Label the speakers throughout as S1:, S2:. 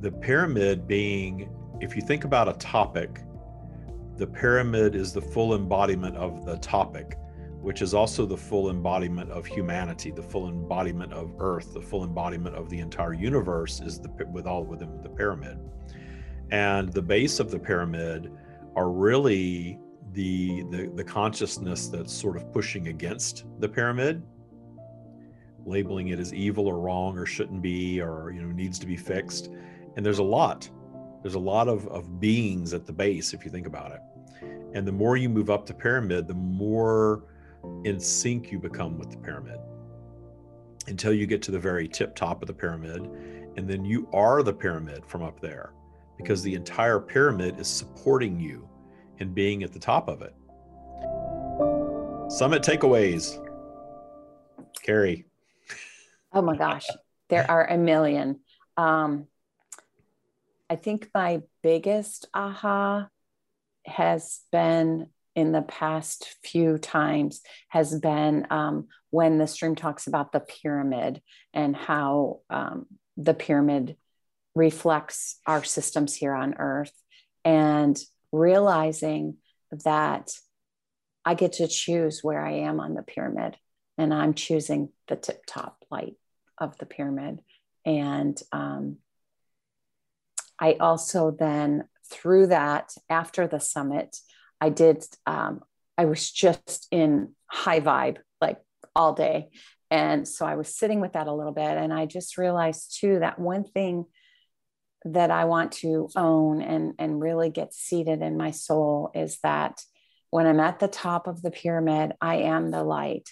S1: the pyramid being, if you think about a topic, the pyramid is the full embodiment of the topic, which is also the full embodiment of humanity, the full embodiment of Earth, the full embodiment of the entire universe is the with all within the pyramid. And the base of the pyramid are really the, the the consciousness that's sort of pushing against the pyramid labeling it as evil or wrong or shouldn't be or you know needs to be fixed and there's a lot. There's a lot of, of beings at the base if you think about it. And the more you move up the pyramid the more in sync you become with the pyramid. Until you get to the very tip top of the pyramid and then you are the pyramid from up there because the entire pyramid is supporting you in being at the top of it. Summit takeaways. Kerry.
S2: Oh my gosh, there are a million. Um, I think my biggest aha has been in the past few times has been um, when the stream talks about the pyramid and how um, the pyramid reflects our systems here on earth and realizing that I get to choose where I am on the pyramid and I'm choosing the tip top light of the pyramid. And um, I also then, through that, after the summit, I did, um, I was just in high vibe like all day. And so I was sitting with that a little bit. And I just realized too that one thing that I want to own and, and really get seated in my soul is that when I'm at the top of the pyramid, I am the light.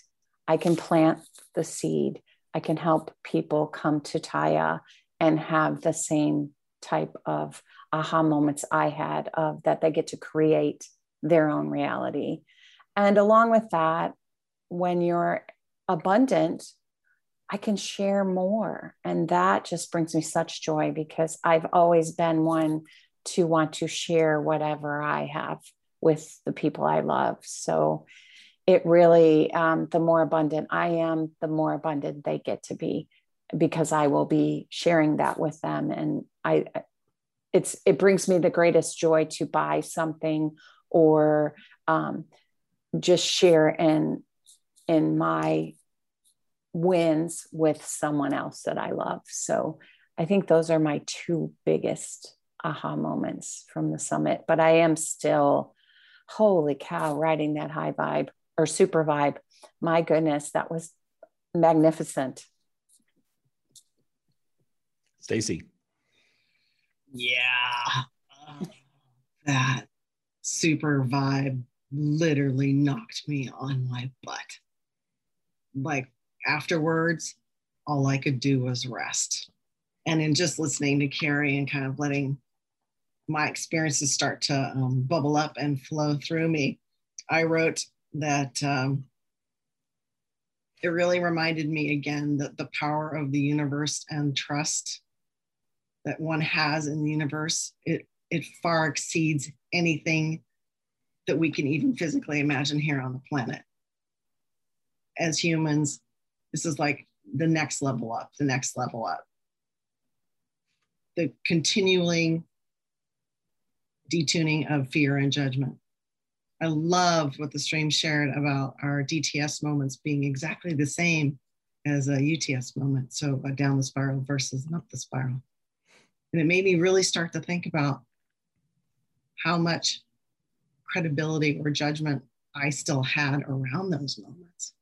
S2: I can plant the seed. I can help people come to Tya and have the same type of aha moments I had of that they get to create their own reality. And along with that, when you're abundant, I can share more. And that just brings me such joy because I've always been one to want to share whatever I have with the people I love. So it really um, the more abundant i am the more abundant they get to be because i will be sharing that with them and i it's it brings me the greatest joy to buy something or um, just share in in my wins with someone else that i love so i think those are my two biggest aha moments from the summit but i am still holy cow riding that high vibe or super vibe. My goodness, that was magnificent.
S1: Stacie.
S3: Yeah. that super vibe literally knocked me on my butt. Like afterwards, all I could do was rest. And in just listening to Kerry and kind of letting my experiences start to um, bubble up and flow through me, I wrote that um, it really reminded me again that the power of the universe and trust that one has in the universe it it far exceeds anything that we can even physically imagine here on the planet as humans this is like the next level up the next level up the continuing detuning of fear and judgment I love what the stream shared about our DTS moments being exactly the same as a UTS moment. So uh, down the spiral versus up the spiral. And it made me really start to think about how much credibility or judgment I still had around those moments.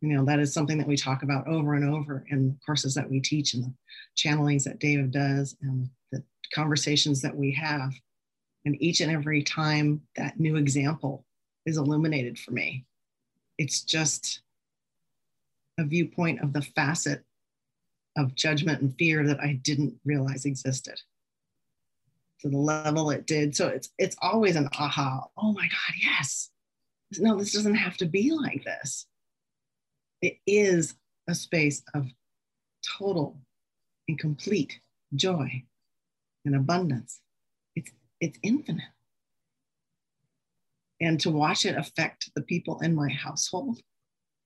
S3: You know, that is something that we talk about over and over in the courses that we teach and the channelings that David does and the conversations that we have and each and every time that new example is illuminated for me, it's just a viewpoint of the facet of judgment and fear that I didn't realize existed to the level it did. So it's it's always an aha. Oh my God, yes. No, this doesn't have to be like this. It is a space of total and complete joy and abundance it's it's infinite. And to watch it affect the people in my household,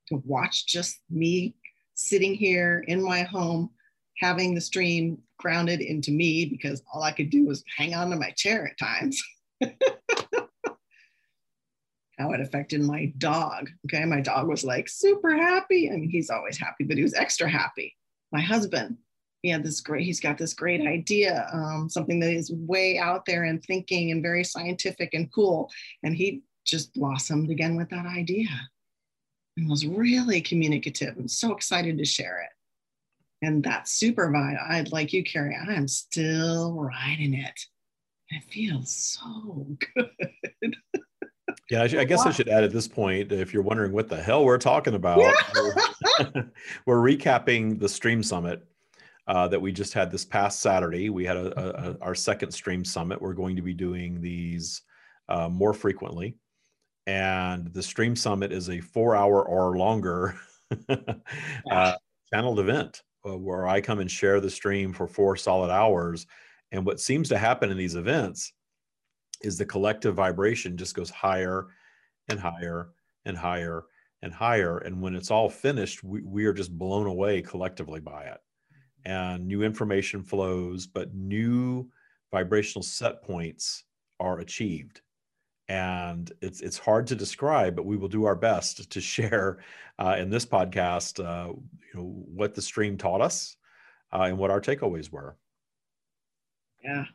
S3: to watch just me sitting here in my home having the stream grounded into me because all I could do was hang on to my chair at times. How it affected my dog. Okay. My dog was like super happy. I mean, he's always happy, but he was extra happy. My husband, he had this great, he's got this great idea, um, something that is way out there and thinking and very scientific and cool. And he just blossomed again with that idea and was really communicative. I'm so excited to share it. And that super vibe, I'd like you, Kerry, I'm still riding it. It feels so good.
S1: Yeah, I, I guess wow. I should add at this point, if you're wondering what the hell we're talking about, we're, we're, recapping the Stream Summit uh, that we just had this past Saturday. We had a, a, our second Stream Summit. We're going to be doing these uh, more frequently. And the Stream Summit is a four hour or longer uh, channeled event uh, where I come and share the stream for four solid hours. And what seems to happen in these events is the collective vibration just goes higher and higher and higher and higher. And when it's all finished, we, we are just blown away collectively by it. And new information flows, but new vibrational set points are achieved and it's it's hard to describe, but we will do our best to share uh, in this podcast, uh, you know, what the stream taught us uh, and what our takeaways were.
S3: Yeah,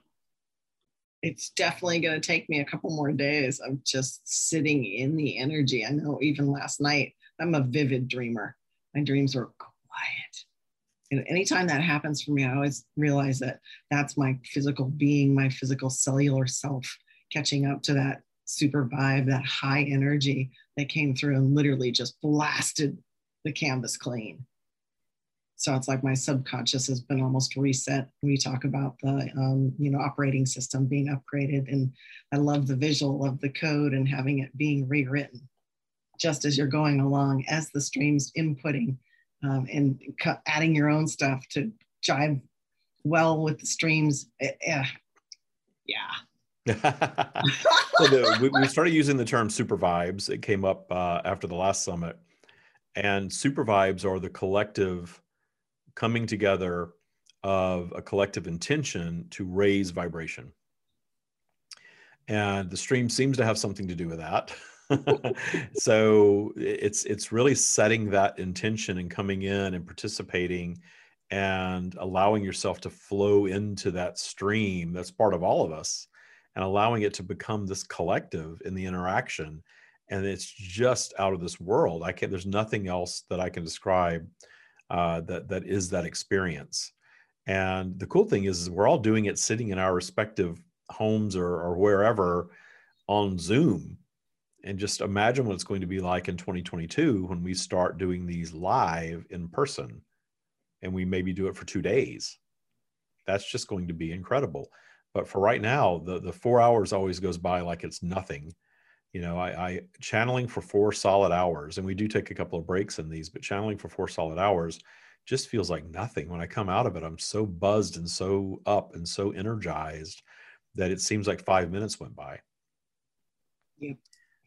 S3: it's definitely going to take me a couple more days of just sitting in the energy. I know even last night, I'm a vivid dreamer. My dreams were quiet. And anytime that happens for me, I always realize that that's my physical being, my physical cellular self catching up to that super vibe, that high energy that came through and literally just blasted the canvas clean. So it's like my subconscious has been almost reset. We talk about the um, you know operating system being upgraded, and I love the visual of the code and having it being rewritten just as you're going along, as the stream's inputting um, and adding your own stuff to jive well with the streams. Eh, eh, yeah, so
S1: the, we, we, started using the term super vibes. It came up uh, after the last summit. And super vibes are the collective coming together of a collective intention to raise vibration. And the stream seems to have something to do with that. so it's it's really setting that intention and coming in and participating and allowing yourself to flow into that stream that's part of all of us and allowing it to become this collective in the interaction and it's just out of this world. I can't there's nothing else that i can describe uh, that that is that experience. And the cool thing is, is we're all doing it sitting in our respective homes or, or wherever on zoom. And just imagine what it's going to be like in 2022 when we start doing these live in person and we maybe do it for two days. That's just going to be incredible but for right now, the the four hours always goes by like it's nothing. You know, I, I channeling for four solid hours, and we do take a couple of breaks in these, but channeling for four solid hours just feels like nothing. When I come out of it, I'm so buzzed and so up and so energized that it seems like five minutes went by.
S3: Yeah.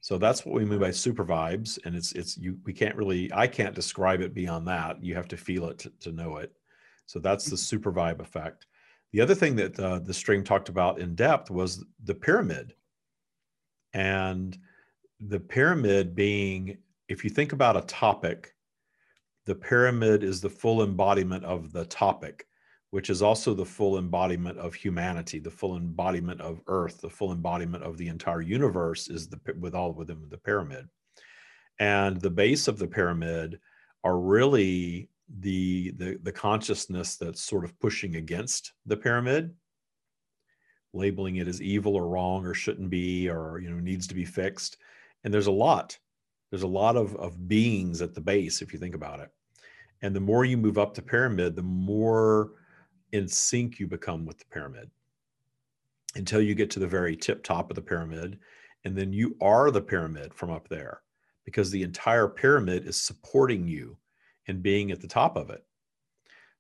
S1: So that's what we mean by super vibes, and it's it's you. We can't really, I can't describe it beyond that. You have to feel it to, to know it. So that's the mm-hmm. super vibe effect. The other thing that uh, the stream talked about in depth was the pyramid. And the pyramid being, if you think about a topic, the pyramid is the full embodiment of the topic, which is also the full embodiment of humanity, the full embodiment of Earth, the full embodiment of the entire universe is the with all within the pyramid. And the base of the pyramid are really the, the the consciousness that's sort of pushing against the pyramid labeling it as evil or wrong or shouldn't be or you know needs to be fixed. And there's a lot there's a lot of, of beings at the base if you think about it. And the more you move up the pyramid the more in sync you become with the pyramid until you get to the very tip top of the pyramid. And then you are the pyramid from up there because the entire pyramid is supporting you and being at the top of it.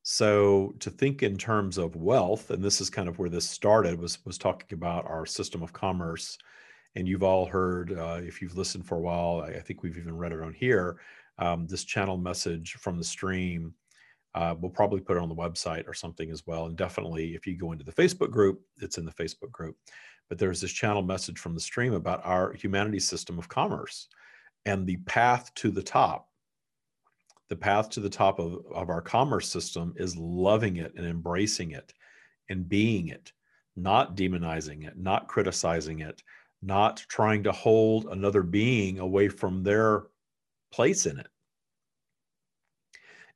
S1: So to think in terms of wealth, and this is kind of where this started, was was talking about our system of commerce. And you've all heard, uh, if you've listened for a while, I, I, think we've even read it on here, um, this channel message from the stream Uh, we'll probably put it on the website or something as well. And definitely, if you go into the Facebook group, it's in the Facebook group. But there's this channel message from the stream about our humanity system of commerce and the path to the top. The path to the top of, of our commerce system is loving it and embracing it and being it, not demonizing it, not criticizing it, not trying to hold another being away from their place in it.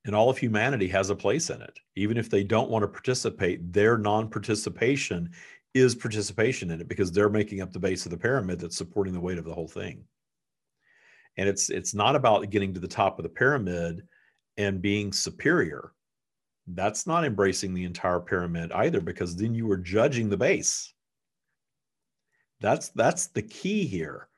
S1: And all of humanity has a place in it. Even if they don't want to participate, their non participation is participation in it because they're making up the base of the pyramid that's supporting the weight of the whole thing. And it's it's not about getting to the top of the pyramid and being superior. That's not embracing the entire pyramid either because then you are judging the base. That's that's the key here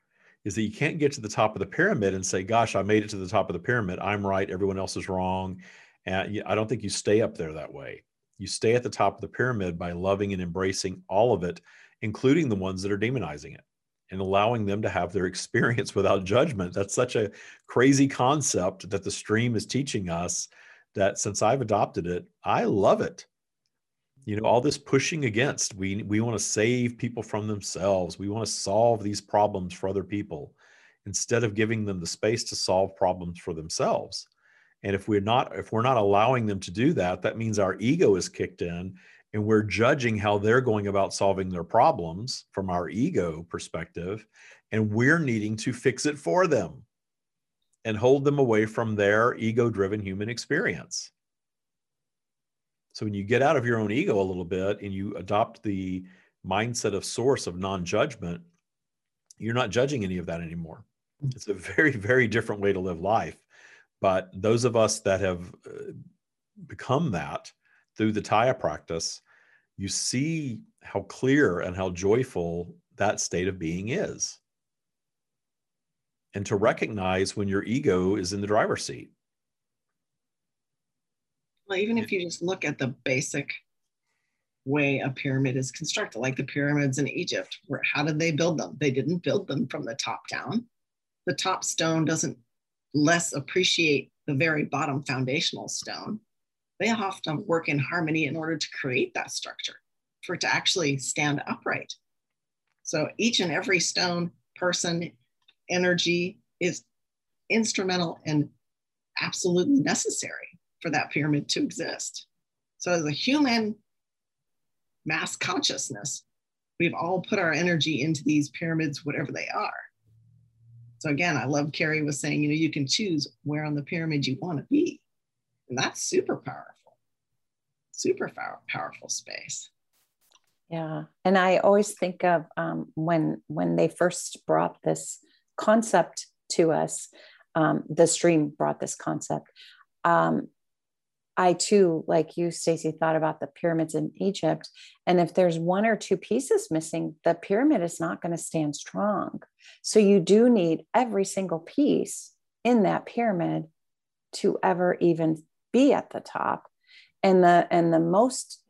S1: is that you can't get to the top of the pyramid and say, gosh, I made it to the top of the pyramid. I'm right. Everyone else is wrong. And I don't think you stay up there that way. You stay at the top of the pyramid by loving and embracing all of it, including the ones that are demonizing it and allowing them to have their experience without judgment. That's such a crazy concept that the stream is teaching us that since I've adopted it, I love it. You know all this pushing against we we want to save people from themselves. We want to solve these problems for other people instead of giving them the space to solve problems for themselves. And if we're not if we're not allowing them to do that that means our ego is kicked in and we're judging how they're going about solving their problems from our ego perspective and we're needing to fix it for them and hold them away from their ego driven human experience so when you get out of your own ego a little bit and you adopt the mindset of source of non-judgment, you're not judging any of that anymore. Mm. It's a very, very different way to live life. But those of us that have uh, become that through the Tya practice, you see how clear and how joyful that state of being is. And to recognize when your ego is in the driver's seat
S3: well, even if you just look at the basic way a pyramid is constructed, like the pyramids in Egypt, where how did they build them? They didn't build them from the top down. The top stone doesn't less appreciate the very bottom foundational stone. They have to work in harmony in order to create that structure for it to actually stand upright. So each and every stone, person, energy is instrumental and absolutely necessary for that pyramid to exist. So, as a human mass consciousness, we've all put our energy into these pyramids, whatever they are. So, again, I love Kerry was saying, you know, you can choose where on the pyramid you want to be. And that's super powerful, super power, powerful space.
S2: Yeah, and I always think of um, when when they first brought this concept to us. Um, the stream brought this concept. Um, I too, like you, Stacie, thought about the pyramids in Egypt. And if there's one or two pieces missing, the pyramid is not going to stand strong. So you do need every single piece in that pyramid to ever even be at the top. And the and the most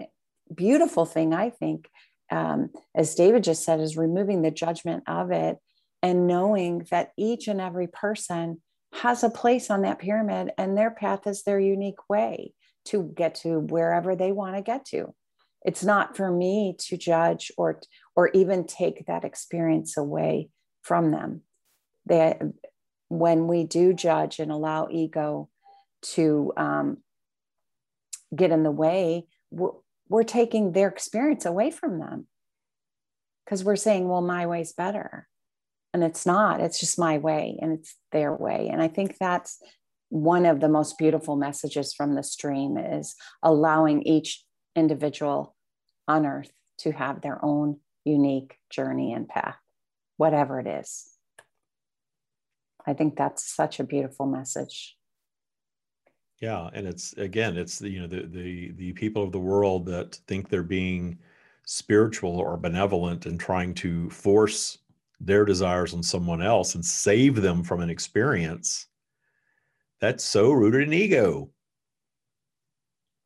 S2: beautiful thing I think, um, as David just said, is removing the judgment of it and knowing that each and every person has a place on that pyramid and their path is their unique way to get to wherever they want to get to it's not for me to judge or or even take that experience away from them they when we do judge and allow ego to um, get in the way we're, we're taking their experience away from them because we're saying well my way's better and it's not it's just my way and it's their way and i think that's one of the most beautiful messages from the stream is allowing each individual on earth to have their own unique journey and path, whatever it is. I think that's such a beautiful message.
S1: Yeah, and it's again, it's the you know the the the people of the world that think they're being spiritual or benevolent and trying to force their desires on someone else and save them from an experience that's so rooted in ego.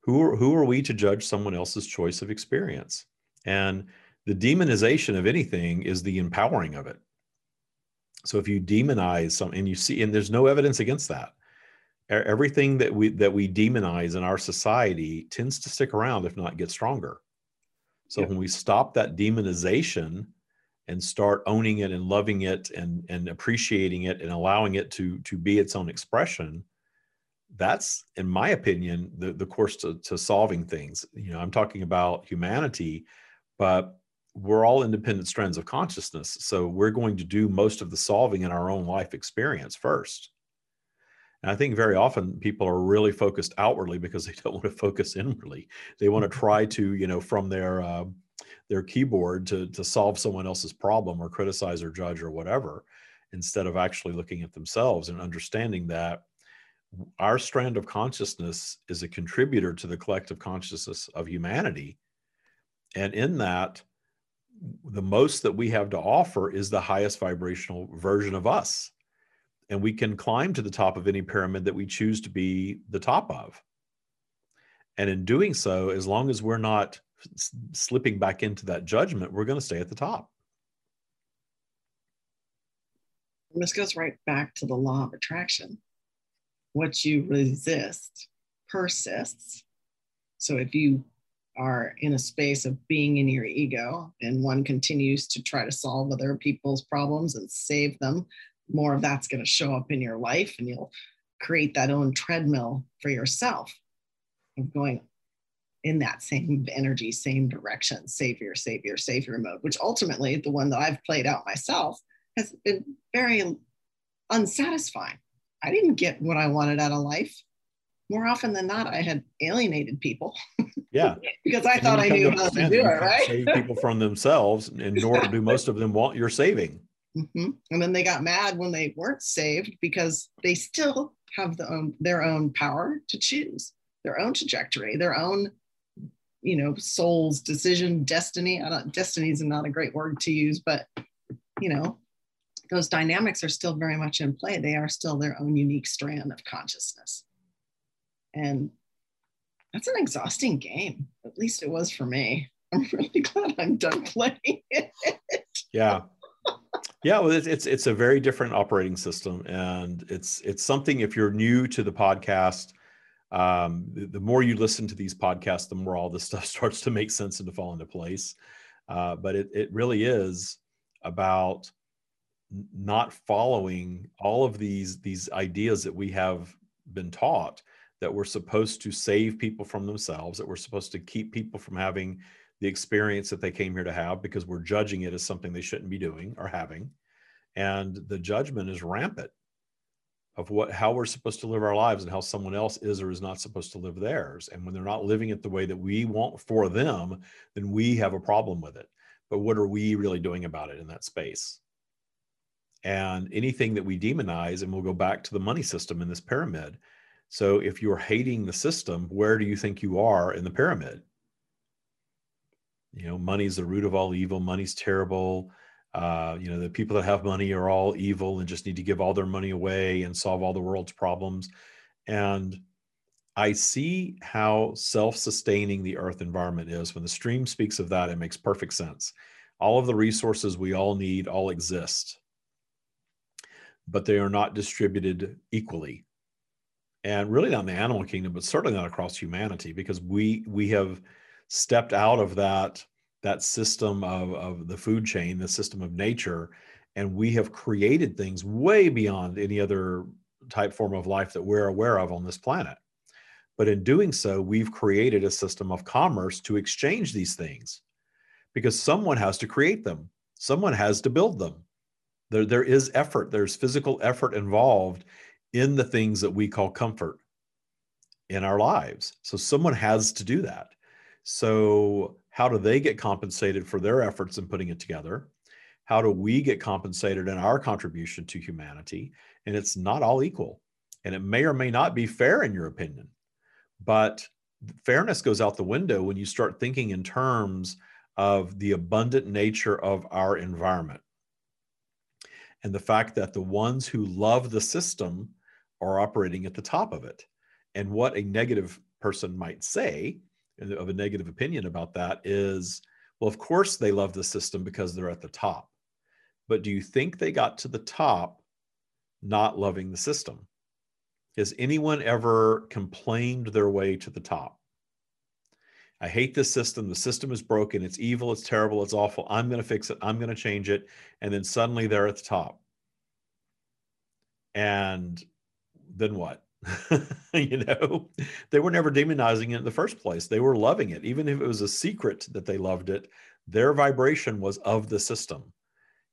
S1: Who are, who are we to judge someone else's choice of experience? And the demonization of anything is the empowering of it. So if you demonize some and you see, and there's no evidence against that, everything that we that we demonize in our society tends to stick around if not get stronger. So when we stop that demonization and start owning it and loving it and and appreciating it and allowing it to to be its own expression that's in my opinion the the course to, to solving things. You know i'm talking about humanity but we're all independent strands of consciousness. So we're going to do most of the solving in our own life experience first and I think very often people are really focused outwardly because they don't want to focus inwardly. They want to mm-hmm. try to, you know, from their uh, their keyboard to to solve someone else's problem or criticize or judge or whatever, instead of actually looking at themselves and understanding that our strand of consciousness is a contributor to the collective consciousness of humanity, and in that, the most that we have to offer is the highest vibrational version of us and we can climb to the top of any pyramid that we choose to be the top of. And in doing so, as long as we're not slipping back into that judgment, we're going to stay at the top.
S3: And this goes right back to the law of attraction. What you resist persists. So if you are in a space of being in your ego and one continues to try to solve other people's problems and save them more of that's going to show up in your life and you'll create that own treadmill for yourself of going in that same energy, same direction, savior, savior, savior mode, which ultimately the one that I've played out myself has been very unsatisfying. I didn't get what I wanted out of life. More often than not, I had alienated people.
S1: Yeah.
S3: because I thought I knew how to do it, right?
S1: Save people from themselves, and nor do most of them want your saving.
S3: Mm-hmm. And then they got mad when they weren't saved because they still have the own, their own power to choose their own trajectory, their own, you know, soul's decision, destiny. I don't, destiny is not a great word to use, but you know, those dynamics are still very much in play. They are still their own unique strand of consciousness. And that's an exhausting game. At least it was for me. I'm really glad I'm done playing it.
S1: Yeah. Yeah, well, it's, it's it's a very different operating system, and it's it's something. If you're new to the podcast, um, the, the, more you listen to these podcasts, the more all this stuff starts to make sense and to fall into place. Uh, but it it really is about not following all of these these ideas that we have been taught that we're supposed to save people from themselves, that we're supposed to keep people from having the experience that they came here to have because we're judging it as something they shouldn't be doing or having. And the judgment is rampant of what how we're supposed to live our lives and how someone else is or is not supposed to live theirs. And when they're not living it the way that we want for them then we have a problem with it. But what are we really doing about it in that space? And anything that we demonize and we'll go back to the money system in this pyramid. So if you're hating the system where do you think you are in the pyramid you know money's the root of all evil money's terrible. Uh, you know the people that have money are all evil and just need to give all their money away and solve all the world's problems. And i see how self-sustaining the earth environment is. When the stream speaks of that it makes perfect sense. All of the resources we all need all exist but they are not distributed equally. And really not in the animal kingdom but certainly not across humanity because we we have stepped out of that that system of, of the food chain, the system of nature, and we have created things way beyond any other type form of life that we're aware of on this planet. But in doing so, we've created a system of commerce to exchange these things because someone has to create them, someone has to build them. There, there is effort, there's physical effort involved in the things that we call comfort in our lives. So someone has to do that. So, how do they get compensated for their efforts in putting it together? How do we get compensated in our contribution to humanity? And it's not all equal. And it may or may not be fair in your opinion. But fairness goes out the window when you start thinking in terms of the abundant nature of our environment. And the fact that the ones who love the system are operating at the top of it. And what a negative person might say of a negative opinion about that is well, of course they love the system because they're at the top. But do you think they got to the top not loving the system? Has anyone ever complained their way to the top? I hate this system. The system is broken. It's evil. It's terrible. It's awful. I'm going to fix it. I'm going to change it. And then suddenly they're at the top. And then what? you know, they were never demonizing it in the first place. They were loving it. Even if it was a secret that they loved it, their vibration was of the system.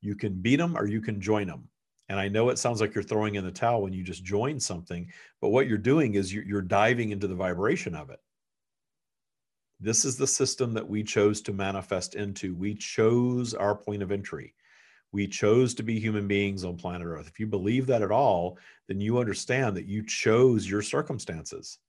S1: You can beat them or you can join them. And I know it sounds like you're throwing in the towel when you just join something, but what you're doing is you're, diving into the vibration of it. This is the system that we chose to manifest into. We chose our point of entry. We chose to be human beings on planet Earth. If you believe that at all, then you understand that you chose your circumstances,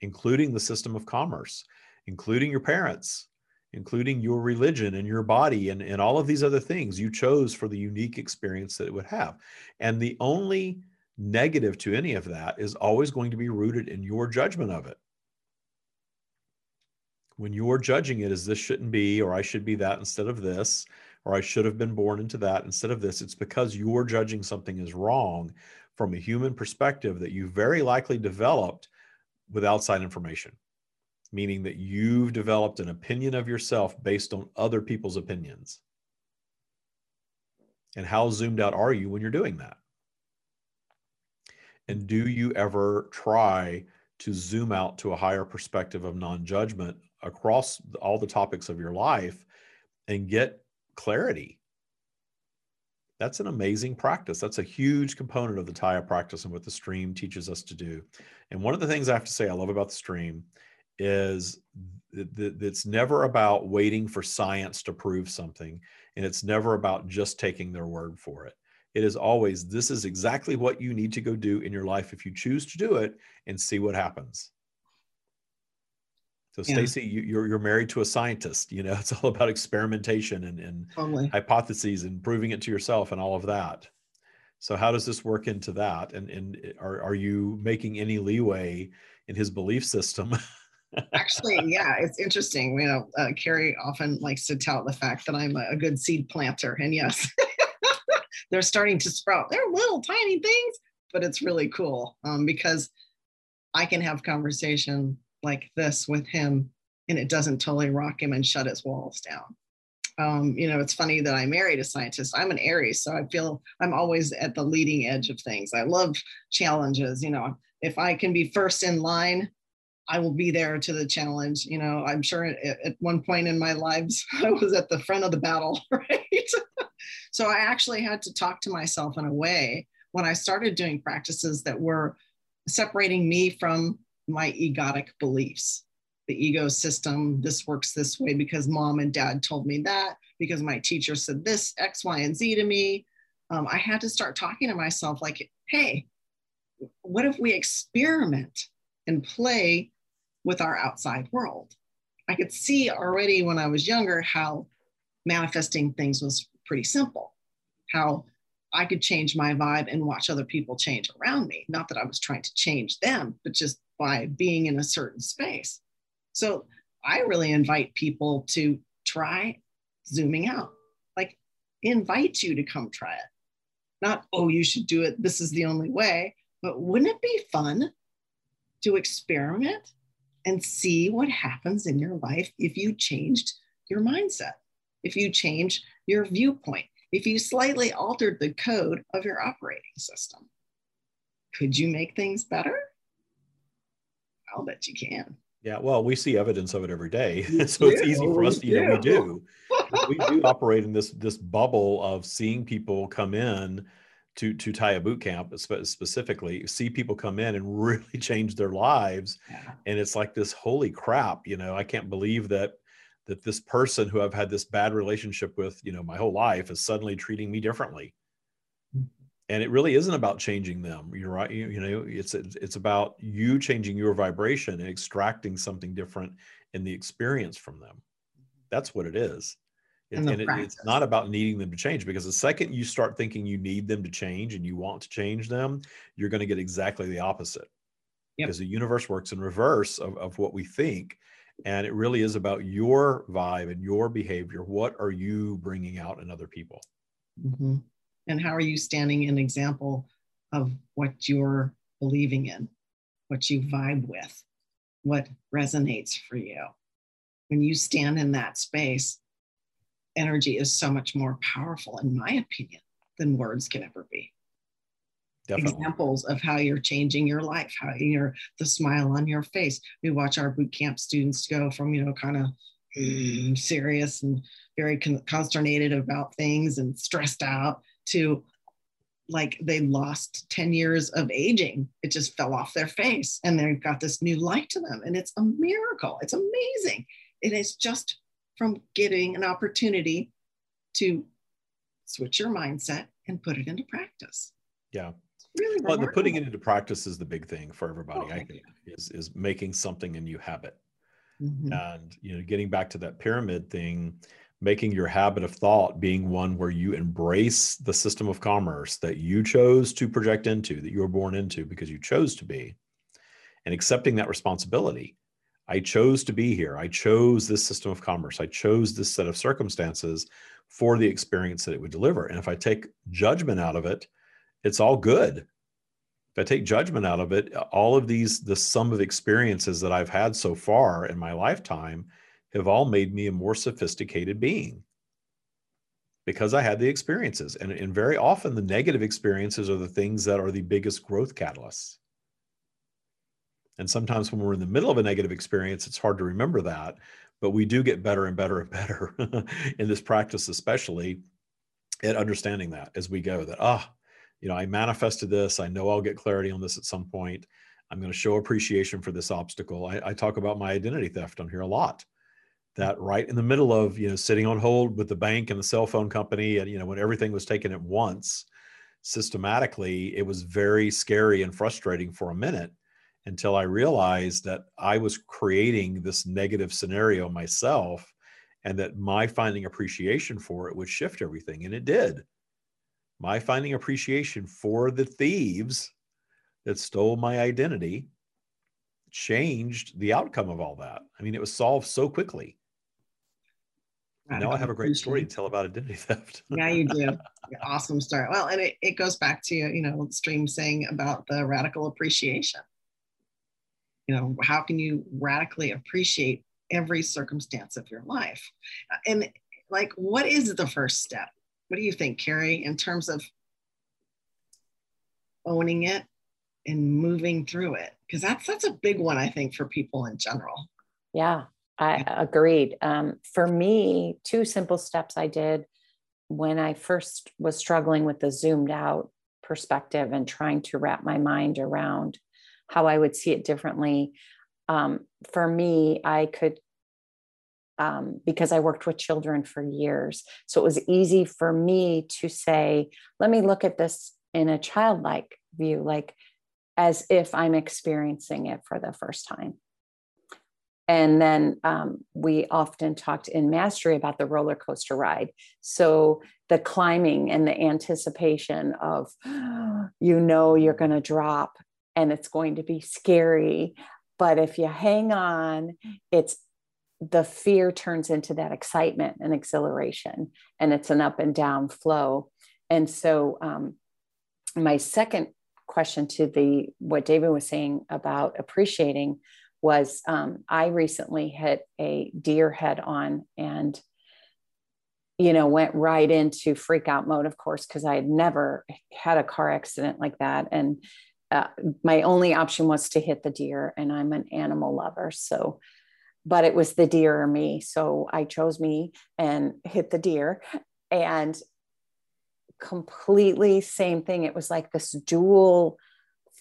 S1: including the system of commerce, including your parents, including your religion and your body and, and all of these other things you chose for the unique experience that it would have. And the only negative to any of that is always going to be rooted in your judgment of it. When you're judging it as this shouldn't be, or I should be that instead of this, or I should have been born into that instead of this. It's because you're judging something as wrong from a human perspective that you very likely developed with outside information, meaning that you've developed an opinion of yourself based on other people's opinions. And how zoomed out are you when you're doing that? And do you ever try to zoom out to a higher perspective of non judgment across all the topics of your life and get clarity. That's an amazing practice. That's a huge component of the Tya practice and what the stream teaches us to do. And one of the things I have to say I love about the stream is that it's never about waiting for science to prove something, and it's never about just taking their word for it. It is always this is exactly what you need to go do in your life if you choose to do it and see what happens. So yeah. Stacie, you, are you're, you're married to a scientist. You know, it's all about experimentation and, and totally. hypotheses and proving it to yourself and all of that. So how does this work into that? And and are are you making any leeway in his belief system?
S3: Actually, yeah, it's interesting. You know, uh, Kerry often likes to tout the fact that I'm a, a good seed planter, and yes, they're starting to sprout. They're little tiny things, but it's really cool um, because I can have conversation like this with him and it doesn't totally rock him and shut his walls down. Um, you know, it's funny that I married a scientist. I'm an Aries, so I feel I'm always at the leading edge of things. I love challenges. You know, if I can be first in line, I will be there to the challenge. You know, I'm sure at, at one point in my lives, I was at the front of the battle, right? so I actually had to talk to myself in a way when I started doing practices that were separating me from my egotic beliefs. The ego system this works this way because mom and dad told me that because my teacher said this x y and z to me. Um, i had to start talking to myself like hey what if we experiment and play with our outside world? I could see already when i was younger how manifesting things was pretty simple how I could change my vibe and watch other people change around me. Not that I was trying to change them, but just by being in a certain space. So I really invite people to try zooming out, like invite you to come try it. Not, oh, you should do it. This is the only way. But wouldn't it be fun to experiment and see what happens in your life if you changed your mindset, if you change your viewpoint, if you slightly altered the code of your operating system? Could you make things better? I'll bet you can.
S1: Yeah, well, we see evidence of it every day, so it's easy for us to, you know, we do. we do operate in this this bubble of seeing people come in to to Tya boot camp specifically, see people come in and really change their lives, yeah. and it's like this holy crap, you know, I can't believe that that this person who I've had this bad relationship with, you know, my whole life is suddenly treating me differently. And it really isn't about changing them. You're right you, you, know it's it's about you changing your vibration and extracting something different in the experience from them. That's what it is. It, and, and it, it's not about needing them to change because the second you start thinking you need them to change and you want to change them you're going to get exactly the opposite. Yep. because the universe works in reverse of, of what we think and it really is about your vibe and your behavior what are you bringing out in other people
S3: mm-hmm and how are you standing an example of what you're believing in, what you vibe with, what resonates for you. When you stand in that space, energy is so much more powerful, in my opinion, than words can ever be. Definitely. Examples of how you're changing your life, how you're the smile on your face. We watch our boot camp students go from, you know, kind of mm, serious and very con- consternated about things and stressed out to like they lost 10 years of aging. It just fell off their face and they've got this new light to them. And it's a miracle. It's amazing. It is just from getting an opportunity to switch your mindset and put it into practice.
S1: Yeah. Really well, the putting it into practice is the big thing for everybody, oh, I think, is, is making something a new habit. Mm-hmm. And, you know, getting back to that pyramid thing, making your habit of thought being one where you embrace the system of commerce that you chose to project into, that you were born into because you chose to be, and accepting that responsibility. I chose to be here. I chose this system of commerce. I chose this set of circumstances for the experience that it would deliver. And if I take judgment out of it, it's all good. If I take judgment out of it, all of these, the sum of experiences that I've had so far in my lifetime have all made me a more sophisticated being because I had the experiences. And, and very often the negative experiences are the things that are the biggest growth catalysts. And sometimes when we're in the middle of a negative experience, it's hard to remember that. But we do get better and better and better in this practice, especially at understanding that as we go that, ah, you know, I manifested this. I know I'll get clarity on this at some point. I'm going to show appreciation for this obstacle. I, I talk about my identity theft on here a lot that right in the middle of you know sitting on hold with the bank and the cell phone company and you know when everything was taken at once systematically it was very scary and frustrating for a minute until i realized that i was creating this negative scenario myself and that my finding appreciation for it would shift everything and it did my finding appreciation for the thieves that stole my identity changed the outcome of all that i mean it was solved so quickly now I have a great story to tell about identity theft.
S3: yeah, you do. Awesome story. Well, and it, it goes back to, you know, Stream saying about the radical appreciation. You know, how can you radically appreciate every circumstance of your life? And like, what is the first step? What do you think, Kerry, in terms of owning it and moving through it? Because that's that's a big one, I think, for people in general.
S2: Yeah, I agreed. Um, for me, two simple steps I did when I first was struggling with the zoomed out perspective and trying to wrap my mind around how I would see it differently. Um, for me, I could, um, because I worked with children for years, so it was easy for me to say, let me look at this in a childlike view, like as if I'm experiencing it for the first time. And then um, we often talked in mastery about the roller coaster ride. So the climbing and the anticipation of, you know, you're going to drop and it's going to be scary. But if you hang on, it's the fear turns into that excitement and exhilaration, and it's an up and down flow. And so, um, my second question to the what David was saying about appreciating was um, I recently hit a deer head on and, you know, went right into freak out mode, of course, because I had never had a car accident like that. And uh, my only option was to hit the deer, and I'm an animal lover. So, but it was the deer or me. So I chose me and hit the deer. And completely same thing. It was like this dual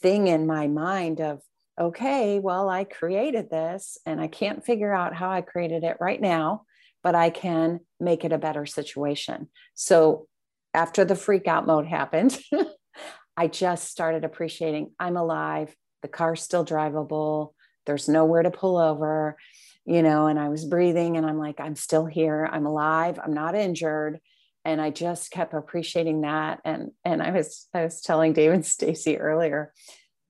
S2: thing in my mind of okay, well, I created this and I can't figure out how I created it right now, but I can make it a better situation. So after the freak out mode happened, I just started appreciating I'm alive, the car's still drivable, there's nowhere to pull over, you know, and I was breathing and I'm like, I'm still here, I'm alive, I'm not injured. And I just kept appreciating that. And and I was I was telling David Stacie earlier,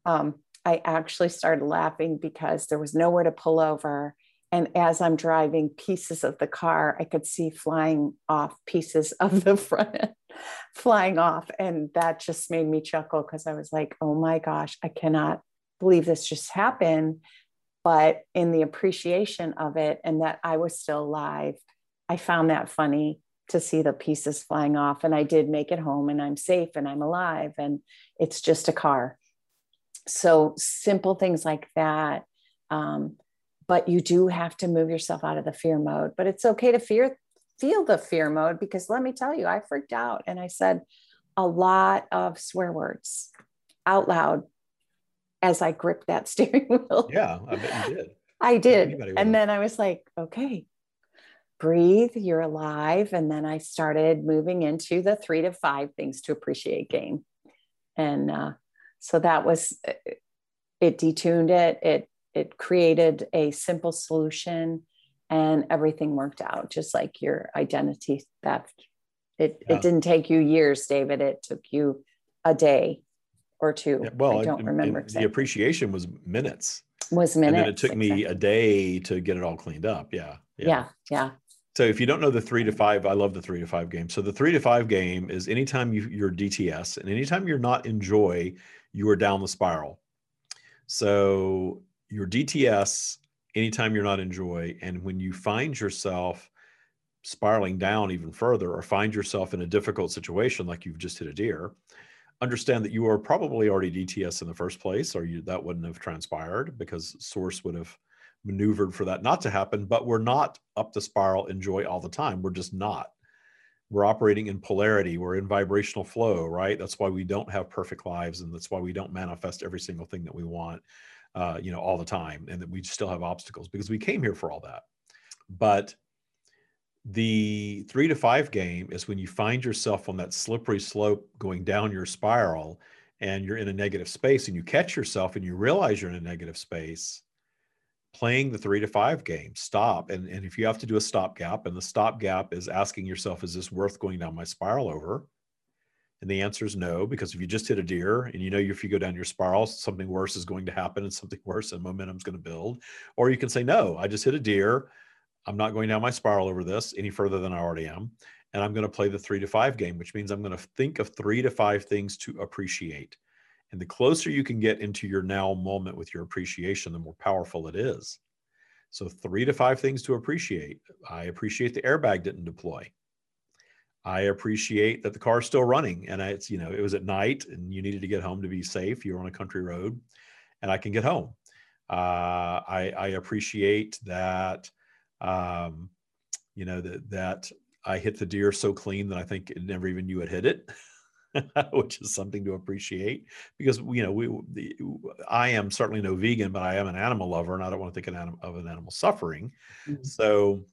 S2: um, I actually started laughing because there was nowhere to pull over and as I'm driving pieces of the car, I could see flying off pieces of the front end flying off. And that just made me chuckle because I was like, oh my gosh, I cannot believe this just happened. But in the appreciation of it and that I was still alive, I found that funny to see the pieces flying off. And I did make it home and I'm safe and I'm alive and it's just a car. So simple things like that. Um, but you do have to move yourself out of the fear mode. But it's okay to fear, feel the fear mode because let me tell you, I freaked out and I said a lot of swear words out loud as I gripped that steering wheel.
S1: Yeah, I bet you did.
S2: I did. And then I was like, okay, breathe, you're alive. And then I started moving into the three to five things to appreciate game. And uh, so that was, uh, it detuned it, it, it created a simple solution and everything worked out, just like your identity theft. It, yeah. it didn't take you years, David. It took you a day or two. Yeah,
S1: well, I don't remember. Exactly. The appreciation was minutes.
S2: Was minutes.
S1: And then it took exactly. me a day to get it all cleaned up. Yeah.
S2: Yeah. Yeah. yeah.
S1: So if you don't know the three to five, I love the three to five game. So the three to five game is anytime you, you're DTS and anytime you're not in joy, you are down the spiral. So your DTS, anytime you're not in joy, and when you find yourself spiraling down even further or find yourself in a difficult situation like you've just hit a deer, understand that you are probably already DTS in the first place, or you, that wouldn't have transpired because source would have maneuvered for that not to happen. But we're not up the spiral in joy all the time. We're just not. We're operating in polarity. We're in vibrational flow, right? That's why we don't have perfect lives, and that's why we don't manifest every single thing that we want, uh, you know, all the time, and that we still have obstacles because we came here for all that. But the three to five game is when you find yourself on that slippery slope going down your spiral and you're in a negative space and you catch yourself and you realize you're in a negative space playing the three to five game. Stop. And, and if you have to do a stop gap and the stop gap is asking yourself is this worth going down my spiral over? And the answer is no because if you just hit a deer and you know if you go down your spiral something worse is going to happen and something worse and momentum is going to build. Or you can say no i just hit a deer I'm not going down my spiral over this any further than I already am. And I'm going to play the three to five game, which means I'm going to think of three to five things to appreciate. And the closer you can get into your now moment with your appreciation, the more powerful it is. So, three to five things to appreciate. I appreciate the airbag didn't deploy. I appreciate that the car's still running and it's, you know, it was at night and you needed to get home to be safe. You're on a country road and I can get home. Uh, I, I appreciate that um, you know that that I hit the deer so clean that I think it never even knew it hit it, which is something to appreciate because you know we the, I am certainly no vegan, but I am an animal lover, and I don't want to think of an animal suffering. Mm-hmm. So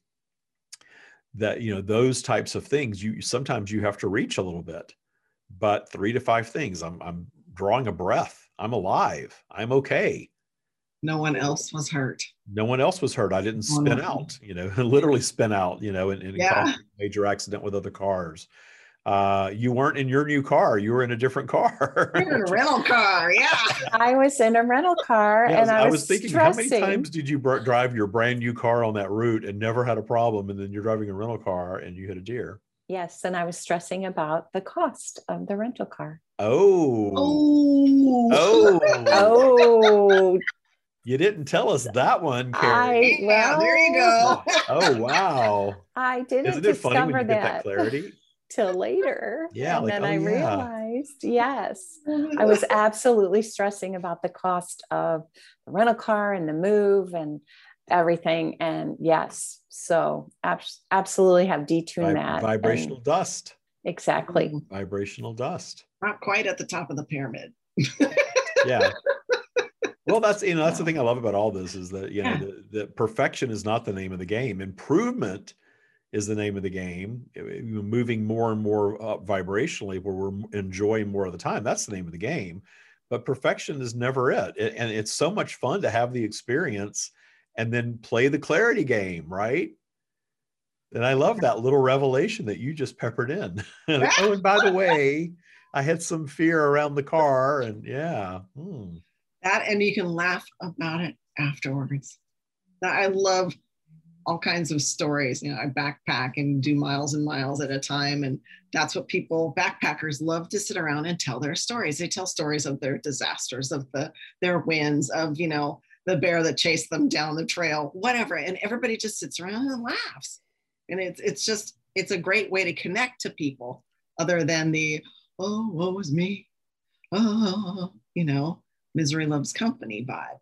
S1: that you know those types of things, you sometimes you have to reach a little bit, but three to five things. I'm I'm drawing a breath. I'm alive. I'm okay
S3: no one else was hurt.
S1: No one else was hurt. I didn't spin out, you know, literally spin out, you know, in, in yeah. a major accident with other cars. Uh, you weren't in your new car. You were in a different car.
S3: in a rental car. Yeah.
S2: I was in a rental car yeah, and I was, I was thinking, stressing.
S1: how many times did you br- drive your brand new car on that route and never had a problem? And then you're driving a rental car and you hit a deer.
S2: Yes. And I was stressing about the cost of the rental car.
S1: Oh.
S3: Oh.
S1: Oh.
S2: oh.
S1: You didn't tell us that one, Kerry.
S3: I, well, there you go.
S1: oh wow!
S2: I didn't Isn't it funny when you that, get that
S1: clarity
S2: till later.
S1: Yeah,
S2: and
S1: like,
S2: then
S1: oh,
S2: I
S1: yeah.
S2: realized, yes, I was absolutely stressing about the cost of the rental car and the move and everything. And yes, so ab- absolutely have detuned Vib- that.
S1: Vibrational
S2: and,
S1: dust.
S2: Exactly.
S1: Vibrational dust.
S3: Not quite at the top of the pyramid.
S1: yeah well that's you know that's the thing i love about all this is that you know the, the, perfection is not the name of the game. Improvement is the name of the game. Moving more and more up vibrationally where we're enjoying more of the time that's the name of the game. But perfection is never it. And it's so much fun to have the experience and then play the clarity game right? And i love that little revelation that you just peppered in. Oh and by the way i had some fear around the car and yeah hmm
S3: that and you can laugh about it afterwards i love all kinds of stories. You know, I backpack and do miles and miles at a time. And that's what people, backpackers, love to sit around and tell their stories. They tell stories of their disasters, of the their wins, of, you know, the bear that chased them down the trail, whatever. And everybody just sits around and laughs. And it's it's just it's a great way to connect to people other than the, oh, what was me? Oh, you know, misery loves company vibe.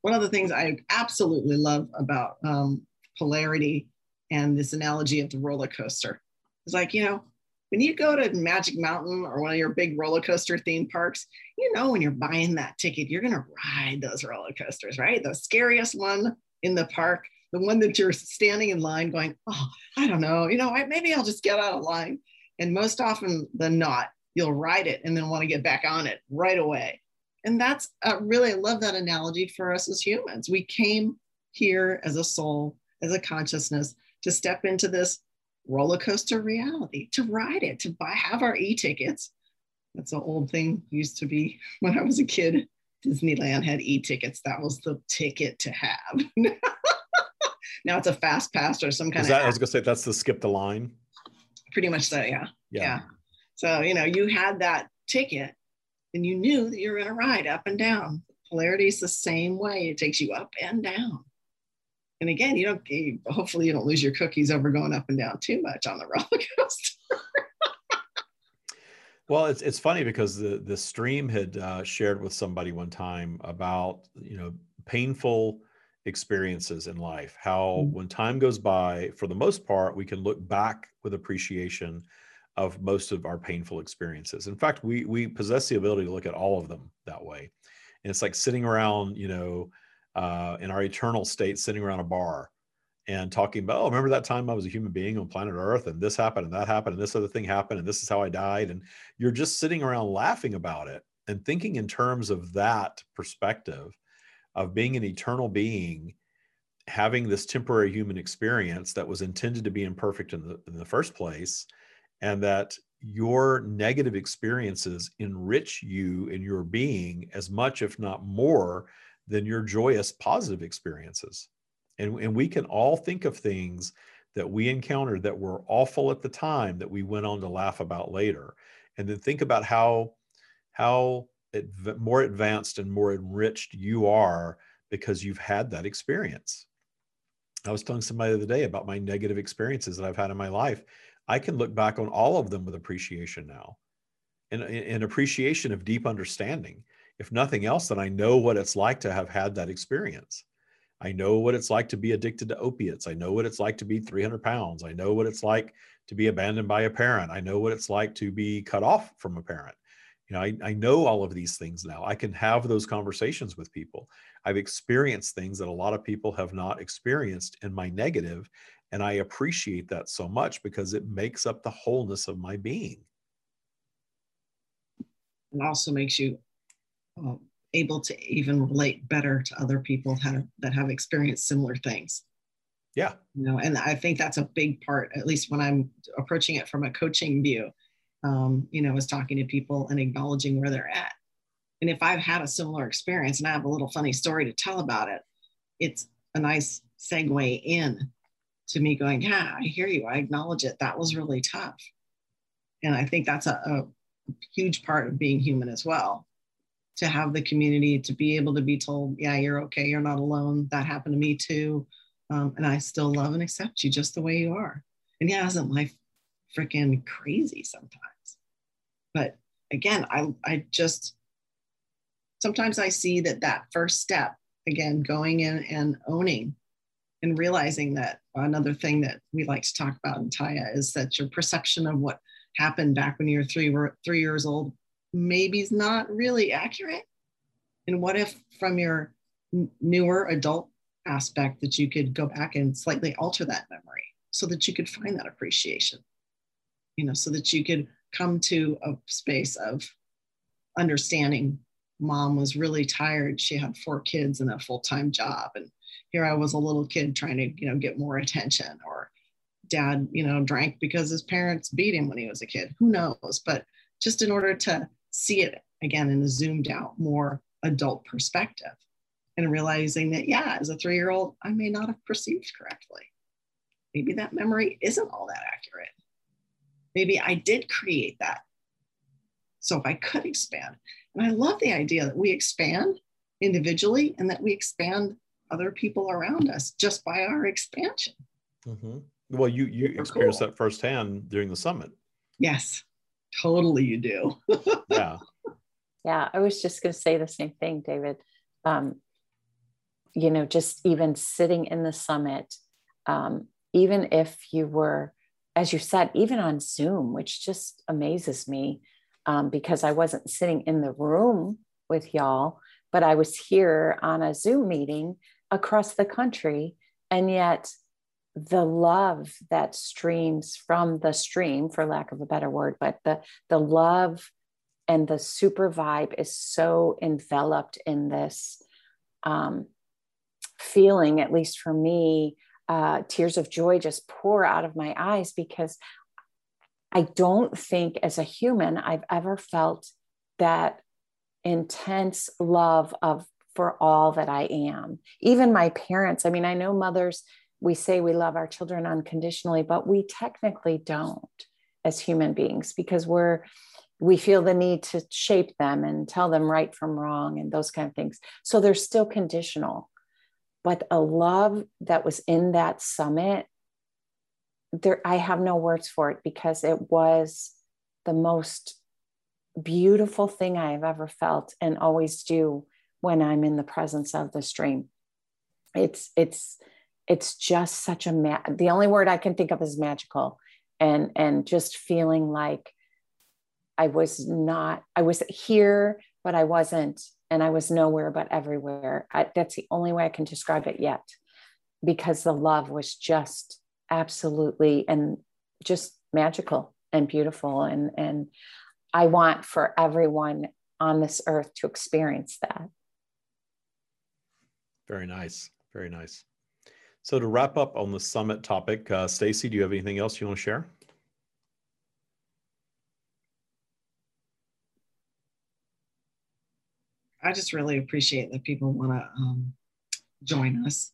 S3: One of the things I absolutely love about um, polarity and this analogy of the roller coaster is like, you know, when you go to Magic Mountain or one of your big roller coaster theme parks, you know, when you're buying that ticket, you're going to ride those roller coasters, right? The scariest one in the park, the one that you're standing in line going, oh, I don't know, you know, maybe I'll just get out of line. And most often than not, you'll ride it and then want to get back on it right away. And that's uh, really, I love that analogy for us as humans. We came here as a soul, as a consciousness, to step into this roller coaster reality, to ride it, to buy, have our e tickets. That's an old thing, used to be when I was a kid. Disneyland had e tickets. That was the ticket to have. now it's a fast pass or some kind
S1: Is that, of. I was gonna say that's the skip the line.
S3: Pretty much so, yeah. yeah. Yeah. So you know, you had that ticket, and you knew that you're gonna ride up and down. Polarity is the same way. It takes you up and down. And again, you don't. You, hopefully, you don't lose your cookies over going up and down too much on the roller coaster.
S1: Well, it's it's funny because the the stream had uh, shared with somebody one time about you know painful experiences in life. How mm-hmm. when time goes by, for the most part, we can look back with appreciation of most of our painful experiences. In fact, we we possess the ability to look at all of them that way. And it's like sitting around, you know, uh, in our eternal state, sitting around a bar and talking about, oh, remember that time I was a human being on planet Earth and this happened and that happened and this other thing happened and this is how I died. And you're just sitting around laughing about it and thinking in terms of that perspective of being an eternal being, having this temporary human experience that was intended to be imperfect in the, in the first place, and that your negative experiences enrich you in your being as much, if not more, than your joyous positive experiences. And, and we can all think of things that we encountered that were awful at the time that we went on to laugh about later. And then think about how, how adv- more advanced and more enriched you are because you've had that experience. I was telling somebody the other day about my negative experiences that I've had in my life. I can look back on all of them with appreciation now and an appreciation of deep understanding. If nothing else, then I know what it's like to have had that experience. I know what it's like to be addicted to opiates. I know what it's like to be 300 pounds. I know what it's like to be abandoned by a parent. I know what it's like to be cut off from a parent. You know, I, I know all of these things now. I can have those conversations with people. I've experienced things that a lot of people have not experienced in my negative, And I appreciate that so much because it makes up the wholeness of my being.
S3: It also makes you uh, able to even relate better to other people have, that have experienced similar things.
S1: Yeah.
S3: You know, and I think that's a big part, at least when I'm approaching it from a coaching view, um, you know, is talking to people and acknowledging where they're at. And if I've had a similar experience and I have a little funny story to tell about it, it's a nice segue in to me going, yeah, I hear you. I acknowledge it. That was really tough. And I think that's a, a huge part of being human as well to have the community to be able to be told, yeah, you're okay, you're not alone. That happened to me too. Um, and I still love and accept you just the way you are. And yeah, isn't life freaking crazy sometimes? But again, I, I just, sometimes I see that that first step, again, going in and owning and realizing that another thing that we like to talk about in Tya is that your perception of what happened back when you were three, three years old maybe is not really accurate? And what if from your newer adult aspect that you could go back and slightly alter that memory so that you could find that appreciation, you know, so that you could come to a space of understanding mom was really tired. She had four kids and a full-time job. And here I was a little kid trying to, you know, get more attention or dad, you know, drank because his parents beat him when he was a kid. Who knows? But just in order to see it again in a zoomed out, more adult perspective and realizing that, yeah, as a three year old, I may not have perceived correctly. maybe that memory isn't all that accurate. Maybe I did create that. So if I could expand, and I love the idea that we expand individually and that we expand other people around us just by our expansion.
S1: Mm-hmm. Well, you you Super experienced cool. that firsthand during the summit.
S3: Yes, totally. You do.
S1: yeah.
S2: Yeah, I was just going to say the same thing, David. Um, you know, just even sitting in the summit, um, even if you were, as you said, even on Zoom, which just amazes me um, because I wasn't sitting in the room with y'all, but I was here on a Zoom meeting across the country. And yet, the love that streams from the stream, for lack of a better word, but the, the love and the super vibe is so enveloped in this um, feeling, at least for me, uh, tears of joy just pour out of my eyes because I don't think as a human I've ever felt that intense love of for all that I am. Even my parents, I mean, I know mothers, we say we love our children unconditionally, but we technically don't as human beings because we're we feel the need to shape them and tell them right from wrong and those kind of things. So they're still conditional. But a love that was in that summit, there I have no words for it because it was the most beautiful thing I have ever felt and always do when I'm in the presence of the stream. It's it's it's just such a ma- the only word I can think of is magical and and just feeling like I was not, I was here, but I wasn't, and I was nowhere but everywhere. I, that's the only way I can describe it yet, because the love was just absolutely and just magical and beautiful. And, and I want for everyone on this earth to experience that.
S1: Very nice. Very nice. So to wrap up on the summit topic, uh, Stacie, do you have anything else you want to share?
S3: I just really appreciate that people want to um, join us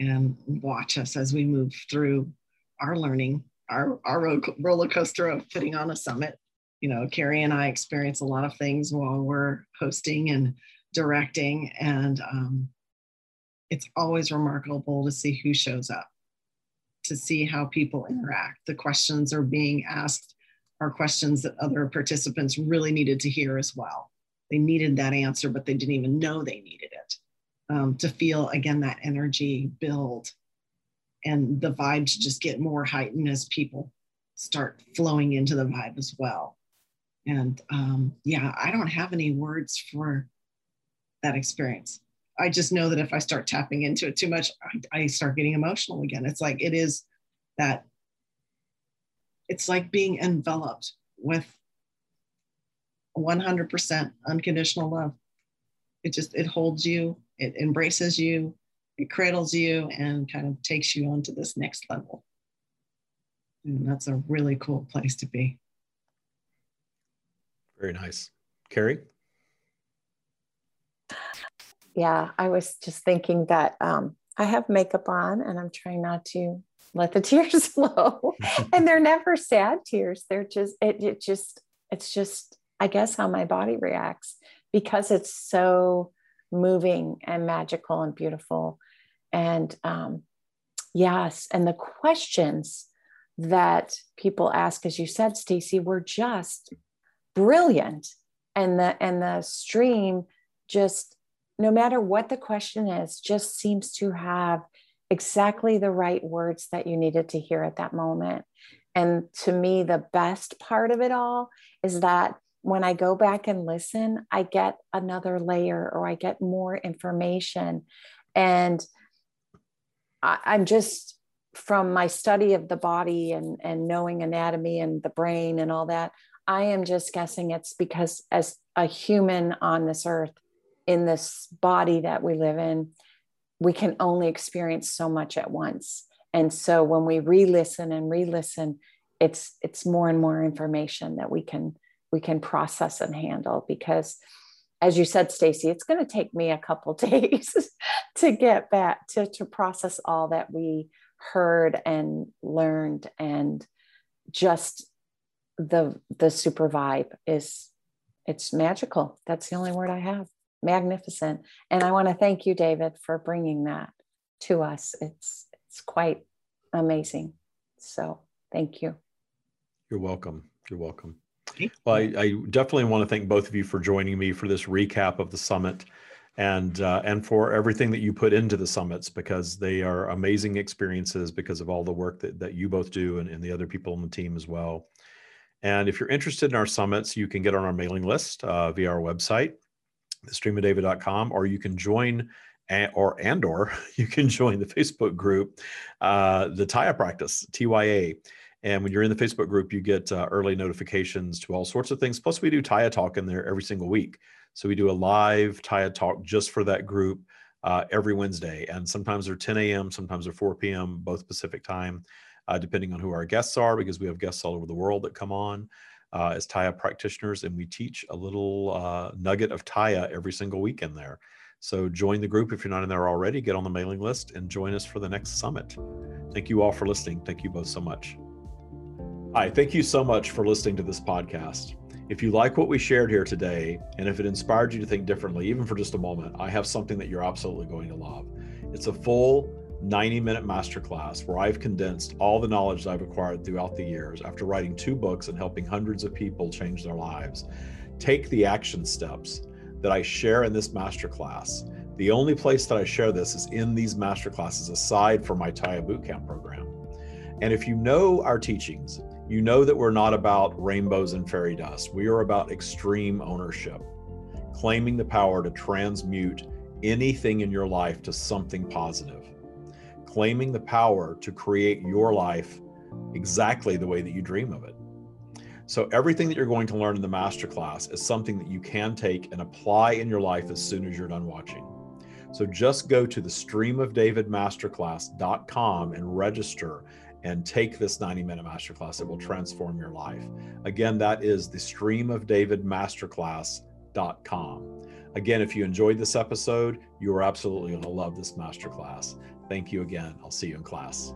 S3: and watch us as we move through our learning, our, our roller coaster of putting on a summit. You know, Kerry and I experience a lot of things while we're hosting and directing, and um, it's always remarkable to see who shows up, to see how people interact. The questions are being asked are questions that other participants really needed to hear as well they needed that answer, but they didn't even know they needed it. Um, to feel again that energy build and the vibes just get more heightened as people start flowing into the vibe as well. And um, yeah, I don't have any words for that experience. I just know that if I start tapping into it too much, I, I start getting emotional again. It's like it is that, it's like being enveloped with 100% unconditional love. It just, it holds you, it embraces you, it cradles you, and kind of takes you onto this next level. And that's a really cool place to be.
S1: Very nice. Kerry?
S2: Yeah, I was just thinking that um, I have makeup on and I'm trying not to let the tears flow. and they're never sad tears. They're just, it, it just, it's just I guess, how my body reacts because it's so moving and magical and beautiful. And um, yes, and the questions that people ask, as you said, Stacie, were just brilliant. And the and the stream just no matter what the question is, just seems to have exactly the right words that you needed to hear at that moment. And to me, the best part of it all is that when I go back and listen, I get another layer or I get more information. And I, I'm just from my study of the body and, and knowing anatomy and the brain and all that, I am just guessing it's because as a human on this earth, in this body that we live in, we can only experience so much at once. And so when we re-listen and re-listen, it's it's more and more information that we can we can process and handle because as you said stacie it's going to take me a couple days to get back to, to process all that we heard and learned. And just the the super vibe is it's magical. That's the only word i have magnificent. And i want to thank you david for bringing that to us. It's it's quite amazing. So thank you.
S1: You're welcome. You're welcome. Well I, I definitely want to thank both of you for joining me for this recap of the summit and uh, and for everything that you put into the summits because they are amazing experiences because of all the work that, that you both do and, and the other people on the team as well. And if you're interested in our summits you can get on our mailing list uh, via our website thestreamofdavid.com or you can join and, or and or you can join the facebook group uh, the tya practice tya and when you're in the facebook group you get uh, early notifications to all sorts of things plus we do tya talk in there every single week so we do a live Tya talk just for that group uh, every Wednesday. And sometimes they're 10 a.m., sometimes they're 4 p.m., both Pacific time, uh, depending on who our guests are, because we have guests all over the world that come on uh, as Tya practitioners. And we teach a little uh, nugget of Tya every single week in there. So join the group if you're not in there already, get on the mailing list and join us for the next summit. Thank you all for listening. Thank you both so much. Hi, thank you so much for listening to this podcast. If you like what we shared here today, and if it inspired you to think differently, even for just a moment, I have something that you're absolutely going to love. It's a full 90 minute masterclass where I've condensed all the knowledge that I've acquired throughout the years after writing two books and helping hundreds of people change their lives. Take the action steps that I share in this masterclass. The only place that I share this is in these masterclasses, aside from my Tya Bootcamp program. And if you know our teachings, you know that we're not about rainbows and fairy dust. We are about extreme ownership, claiming the power to transmute anything in your life to something positive, claiming the power to create your life exactly the way that you dream of it. So, everything that you're going to learn in the masterclass is something that you can take and apply in your life as soon as you're done watching. So, just go to the streamofdavidmasterclass.com and register and take this 90 minute masterclass. It will transform your life. Again, that is the stream of David masterclass.com. Again, if you enjoyed this episode, you are absolutely going to love this masterclass. Thank you again. I'll see you in class.